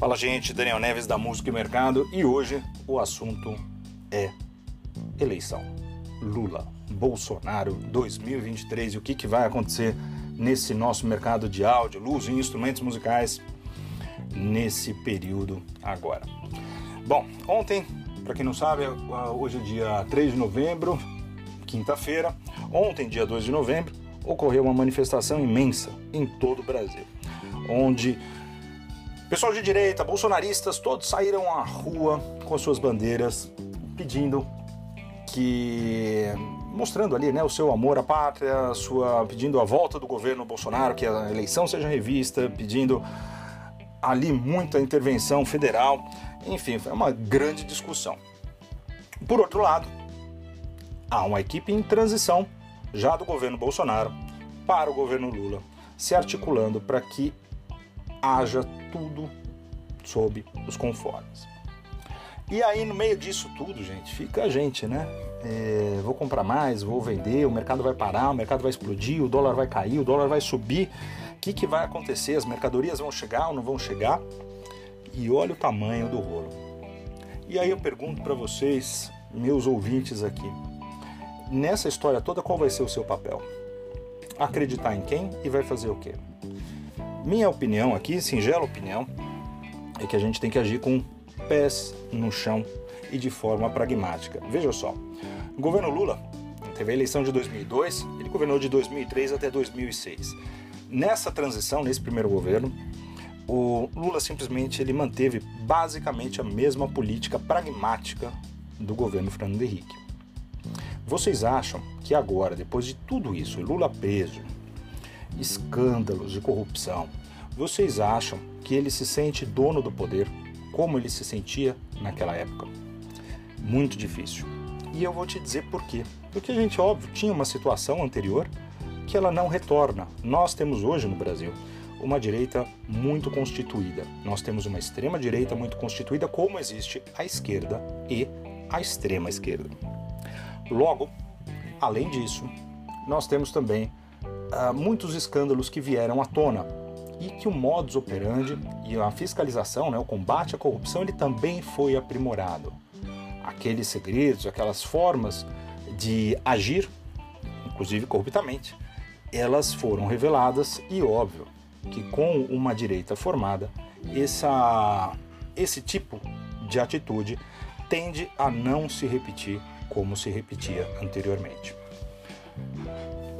Fala gente, Daniel Neves da Música e Mercado e hoje o assunto é eleição. Lula, Bolsonaro 2023 e o que, que vai acontecer nesse nosso mercado de áudio, luz e instrumentos musicais nesse período agora. Bom, ontem, para quem não sabe, hoje é dia 3 de novembro, quinta-feira. Ontem, dia 2 de novembro, ocorreu uma manifestação imensa em todo o Brasil, onde Pessoal de direita, bolsonaristas, todos saíram à rua com suas bandeiras pedindo que mostrando ali, né, o seu amor à pátria, sua pedindo a volta do governo Bolsonaro, que a eleição seja revista, pedindo ali muita intervenção federal. Enfim, foi uma grande discussão. Por outro lado, há uma equipe em transição já do governo Bolsonaro para o governo Lula, se articulando para que haja tudo sob os conformes. E aí, no meio disso tudo, gente, fica a gente, né? É, vou comprar mais, vou vender, o mercado vai parar, o mercado vai explodir, o dólar vai cair, o dólar vai subir. O que, que vai acontecer? As mercadorias vão chegar ou não vão chegar? E olha o tamanho do rolo. E aí eu pergunto para vocês, meus ouvintes aqui, nessa história toda, qual vai ser o seu papel? Acreditar em quem e vai fazer o quê? Minha opinião aqui, singela opinião, é que a gente tem que agir com pés no chão e de forma pragmática. Veja só, o governo Lula teve a eleição de 2002, ele governou de 2003 até 2006. Nessa transição, nesse primeiro governo, o Lula simplesmente ele manteve basicamente a mesma política pragmática do governo Fernando Henrique. Vocês acham que agora, depois de tudo isso, Lula preso, escândalos de corrupção, vocês acham que ele se sente dono do poder como ele se sentia naquela época? Muito difícil. E eu vou te dizer por quê. Porque a gente, óbvio, tinha uma situação anterior que ela não retorna. Nós temos hoje no Brasil uma direita muito constituída. Nós temos uma extrema direita muito constituída, como existe a esquerda e a extrema esquerda. Logo, além disso, nós temos também muitos escândalos que vieram à tona e que o modus operandi e a fiscalização, né, o combate à corrupção, ele também foi aprimorado. Aqueles segredos, aquelas formas de agir, inclusive corruptamente, elas foram reveladas e óbvio que com uma direita formada, essa, esse tipo de atitude tende a não se repetir como se repetia anteriormente.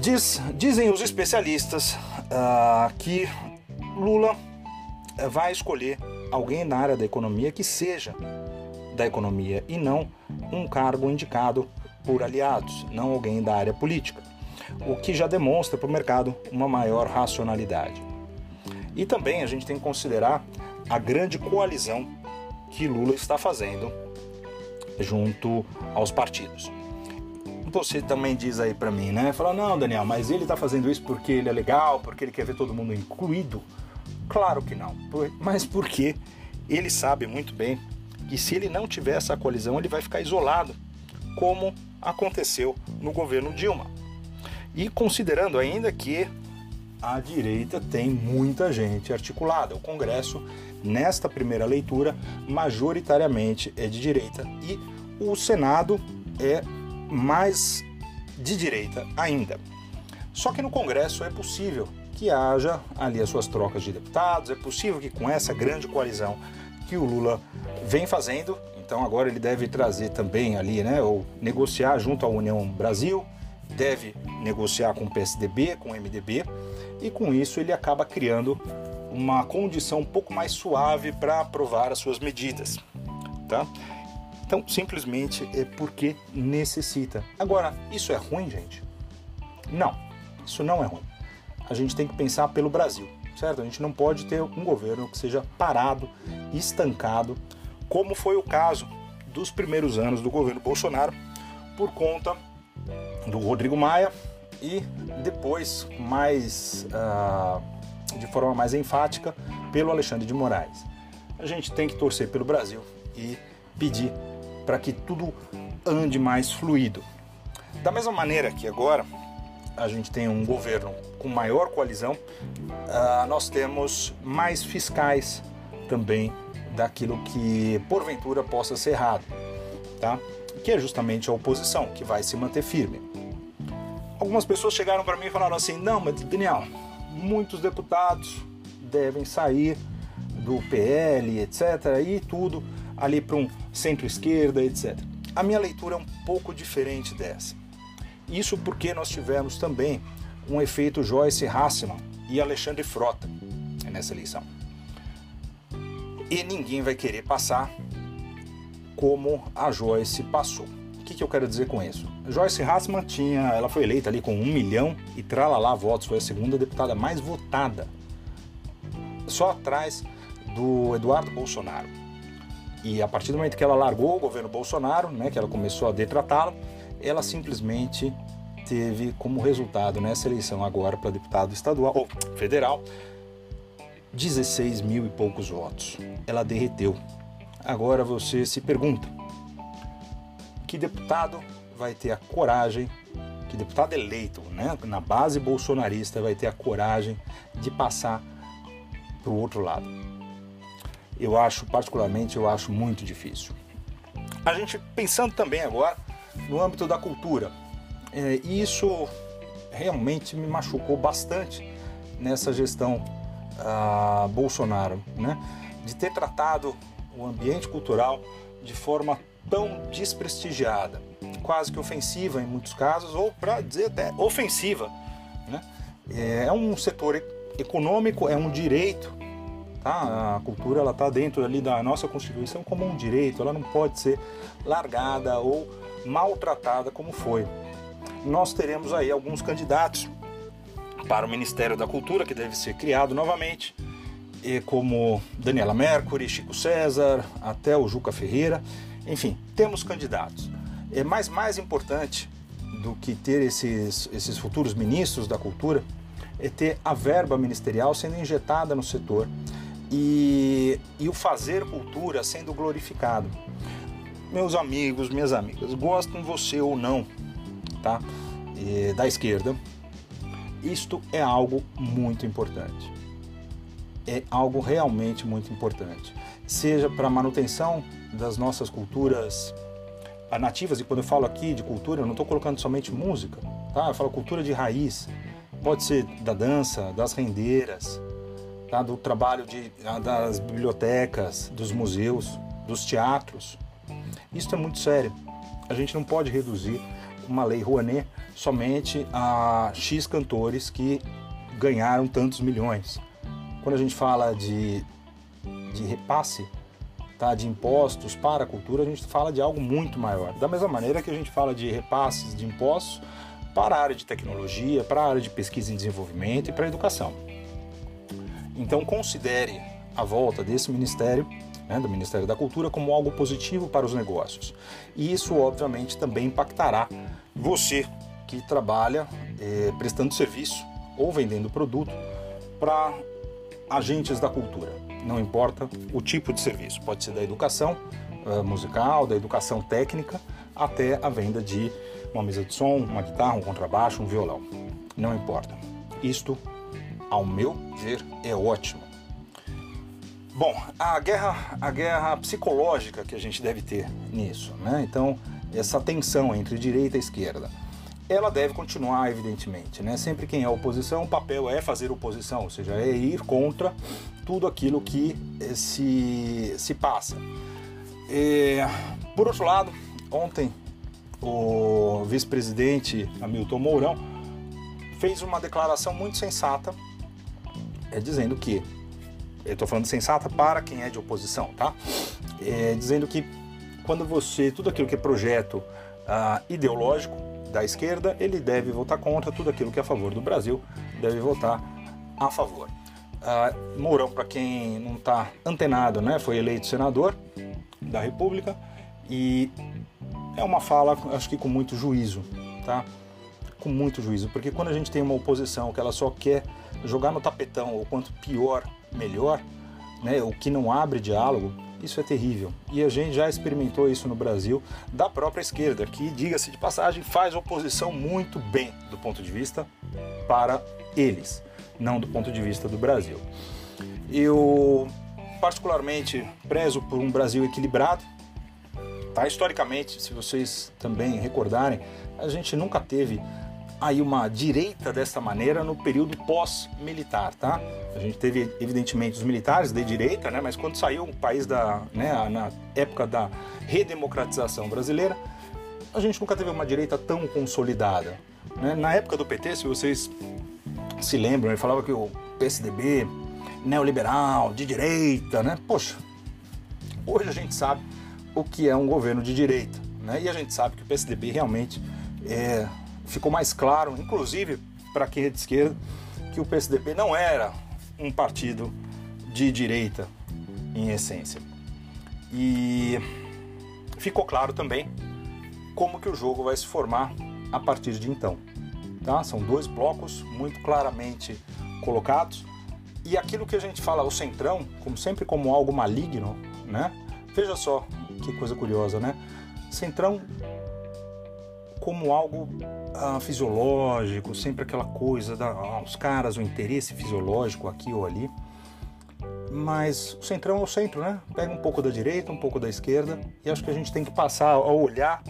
Diz, dizem os especialistas uh, que Lula eh, vai escolher alguém na área da economia que seja da economia e não um cargo indicado por aliados, não alguém da área política, o que já demonstra para o mercado uma maior racionalidade. E também a gente tem que considerar a grande coalizão que Lula está fazendo junto aos partidos você também diz aí para mim, né? Fala, não, Daniel, mas ele tá fazendo isso porque ele é legal, porque ele quer ver todo mundo incluído? Claro que não. Mas porque ele sabe muito bem que se ele não tiver essa colisão, ele vai ficar isolado, como aconteceu no governo Dilma. E considerando ainda que a direita tem muita gente articulada, o Congresso, nesta primeira leitura, majoritariamente é de direita e o Senado é mais de direita ainda. Só que no Congresso é possível que haja ali as suas trocas de deputados, é possível que com essa grande coalizão que o Lula vem fazendo, então agora ele deve trazer também ali, né, ou negociar junto à União Brasil, deve negociar com o PSDB, com o MDB, e com isso ele acaba criando uma condição um pouco mais suave para aprovar as suas medidas, tá? Então, simplesmente é porque necessita. Agora, isso é ruim, gente? Não, isso não é ruim. A gente tem que pensar pelo Brasil, certo? A gente não pode ter um governo que seja parado, estancado, como foi o caso dos primeiros anos do governo Bolsonaro, por conta do Rodrigo Maia e depois, mais uh, de forma mais enfática, pelo Alexandre de Moraes. A gente tem que torcer pelo Brasil e pedir para que tudo ande mais fluido. Da mesma maneira que agora a gente tem um governo com maior coalizão, uh, nós temos mais fiscais também daquilo que porventura possa ser errado, tá? Que é justamente a oposição, que vai se manter firme. Algumas pessoas chegaram para mim e falaram assim: "Não, mas Daniel, muitos deputados devem sair do PL, etc, e tudo ali para um centro-esquerda, etc. A minha leitura é um pouco diferente dessa. Isso porque nós tivemos também um efeito Joyce Hassman e Alexandre Frota nessa eleição. E ninguém vai querer passar como a Joyce passou. O que, que eu quero dizer com isso? Joyce Hassman tinha, ela foi eleita ali com um milhão e tralalá votos, foi a segunda deputada mais votada, só atrás do Eduardo Bolsonaro. E a partir do momento que ela largou o governo Bolsonaro, né, que ela começou a detratá-lo, ela simplesmente teve como resultado nessa eleição agora para deputado estadual ou federal 16 mil e poucos votos. Ela derreteu. Agora você se pergunta: que deputado vai ter a coragem, que deputado eleito né, na base bolsonarista vai ter a coragem de passar para o outro lado? Eu acho, particularmente, eu acho muito difícil. A gente pensando também agora no âmbito da cultura. É, e isso realmente me machucou bastante nessa gestão ah, Bolsonaro, né? de ter tratado o ambiente cultural de forma tão desprestigiada, quase que ofensiva em muitos casos, ou para dizer até ofensiva. Né? É um setor econômico, é um direito. Tá? A cultura ela está dentro ali da nossa Constituição como um direito, ela não pode ser largada ou maltratada como foi. Nós teremos aí alguns candidatos para o Ministério da Cultura, que deve ser criado novamente, como Daniela Mercury, Chico César, até o Juca Ferreira. Enfim, temos candidatos. É mais mais importante do que ter esses, esses futuros ministros da cultura é ter a verba ministerial sendo injetada no setor e, e o fazer cultura sendo glorificado meus amigos, minhas amigas, gostam você ou não, tá? E, da esquerda, isto é algo muito importante. É algo realmente muito importante. Seja para a manutenção das nossas culturas nativas, e quando eu falo aqui de cultura, eu não estou colocando somente música, tá? Eu falo cultura de raiz. Pode ser da dança, das rendeiras, tá? do trabalho de, das bibliotecas, dos museus, dos teatros. Isso é muito sério. A gente não pode reduzir uma lei Rouanet somente a X cantores que ganharam tantos milhões. Quando a gente fala de, de repasse, tá, de impostos para a cultura, a gente fala de algo muito maior. Da mesma maneira que a gente fala de repasses de impostos para a área de tecnologia, para a área de pesquisa e desenvolvimento e para a educação. Então considere a volta desse ministério né, do Ministério da Cultura como algo positivo para os negócios. E isso, obviamente, também impactará você que trabalha eh, prestando serviço ou vendendo produto para agentes da cultura. Não importa o tipo de serviço, pode ser da educação uh, musical, da educação técnica, até a venda de uma mesa de som, uma guitarra, um contrabaixo, um violão. Não importa. Isto, ao meu ver, é ótimo Bom, a guerra, a guerra psicológica que a gente deve ter nisso, né? Então, essa tensão entre direita e esquerda, ela deve continuar, evidentemente, né? Sempre quem é oposição, o papel é fazer oposição, ou seja, é ir contra tudo aquilo que eh, se, se passa. E, por outro lado, ontem o vice-presidente Hamilton Mourão fez uma declaração muito sensata, é, dizendo que eu estou falando sensata para quem é de oposição, tá? É, dizendo que quando você, tudo aquilo que é projeto uh, ideológico da esquerda, ele deve votar contra, tudo aquilo que é a favor do Brasil deve votar a favor. Uh, Mourão, para quem não está antenado, né, foi eleito senador da República e é uma fala, acho que com muito juízo, tá? Com muito juízo, porque quando a gente tem uma oposição que ela só quer jogar no tapetão, ou quanto pior, melhor, né, o que não abre diálogo, isso é terrível. E a gente já experimentou isso no Brasil da própria esquerda, que, diga-se de passagem, faz oposição muito bem do ponto de vista para eles, não do ponto de vista do Brasil. Eu particularmente prezo por um Brasil equilibrado. Tá? Historicamente, se vocês também recordarem, a gente nunca teve aí uma direita dessa maneira no período pós-militar, tá? A gente teve evidentemente os militares de direita, né? Mas quando saiu o país da, né, na época da redemocratização brasileira, a gente nunca teve uma direita tão consolidada. Né? Na época do PT, se vocês se lembram, ele falava que o PSDB neoliberal, de direita, né? Poxa, hoje a gente sabe o que é um governo de direita, né? E a gente sabe que o PSDB realmente é, ficou mais claro, inclusive para quem é de esquerda, que o PSDB não era um partido de direita em essência. E ficou claro também como que o jogo vai se formar a partir de então. Tá? São dois blocos muito claramente colocados e aquilo que a gente fala, o centrão, como sempre como algo maligno, né? Veja só que coisa curiosa, né? Centrão como algo ah, fisiológico, sempre aquela coisa da ah, os caras, o interesse fisiológico aqui ou ali. Mas o centrão é o centro, né? Pega um pouco da direita, um pouco da esquerda, e acho que a gente tem que passar a olhar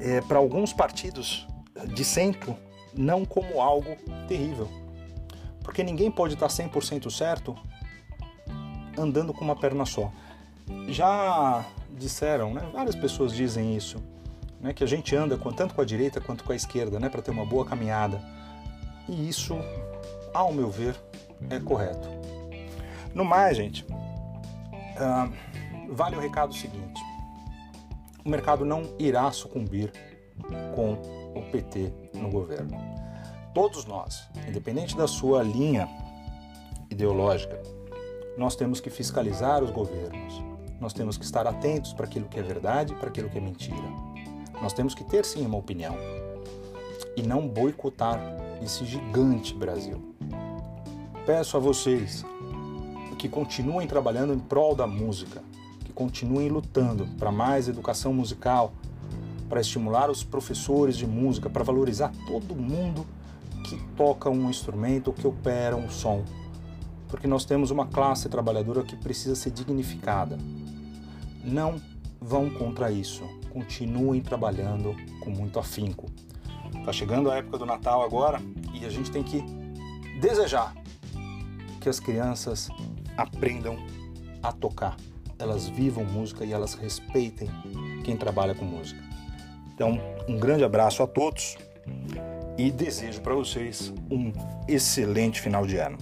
é, para alguns partidos de centro não como algo terrível. Porque ninguém pode estar 100% certo andando com uma perna só. Já disseram, né? várias pessoas dizem isso, né? que a gente anda tanto com a direita quanto com a esquerda né? para ter uma boa caminhada. E isso, ao meu ver, é correto. No mais, gente, uh, vale o recado seguinte: o mercado não irá sucumbir com o PT no governo. Todos nós, independente da sua linha ideológica, nós temos que fiscalizar os governos. Nós temos que estar atentos para aquilo que é verdade e para aquilo que é mentira. Nós temos que ter sim uma opinião e não boicotar esse gigante Brasil. Peço a vocês que continuem trabalhando em prol da música, que continuem lutando para mais educação musical, para estimular os professores de música, para valorizar todo mundo que toca um instrumento que opera um som. Porque nós temos uma classe trabalhadora que precisa ser dignificada. Não vão contra isso. Continuem trabalhando com muito afinco. Está chegando a época do Natal agora e a gente tem que desejar que as crianças aprendam a tocar, elas vivam música e elas respeitem quem trabalha com música. Então, um grande abraço a todos e desejo para vocês um excelente final de ano.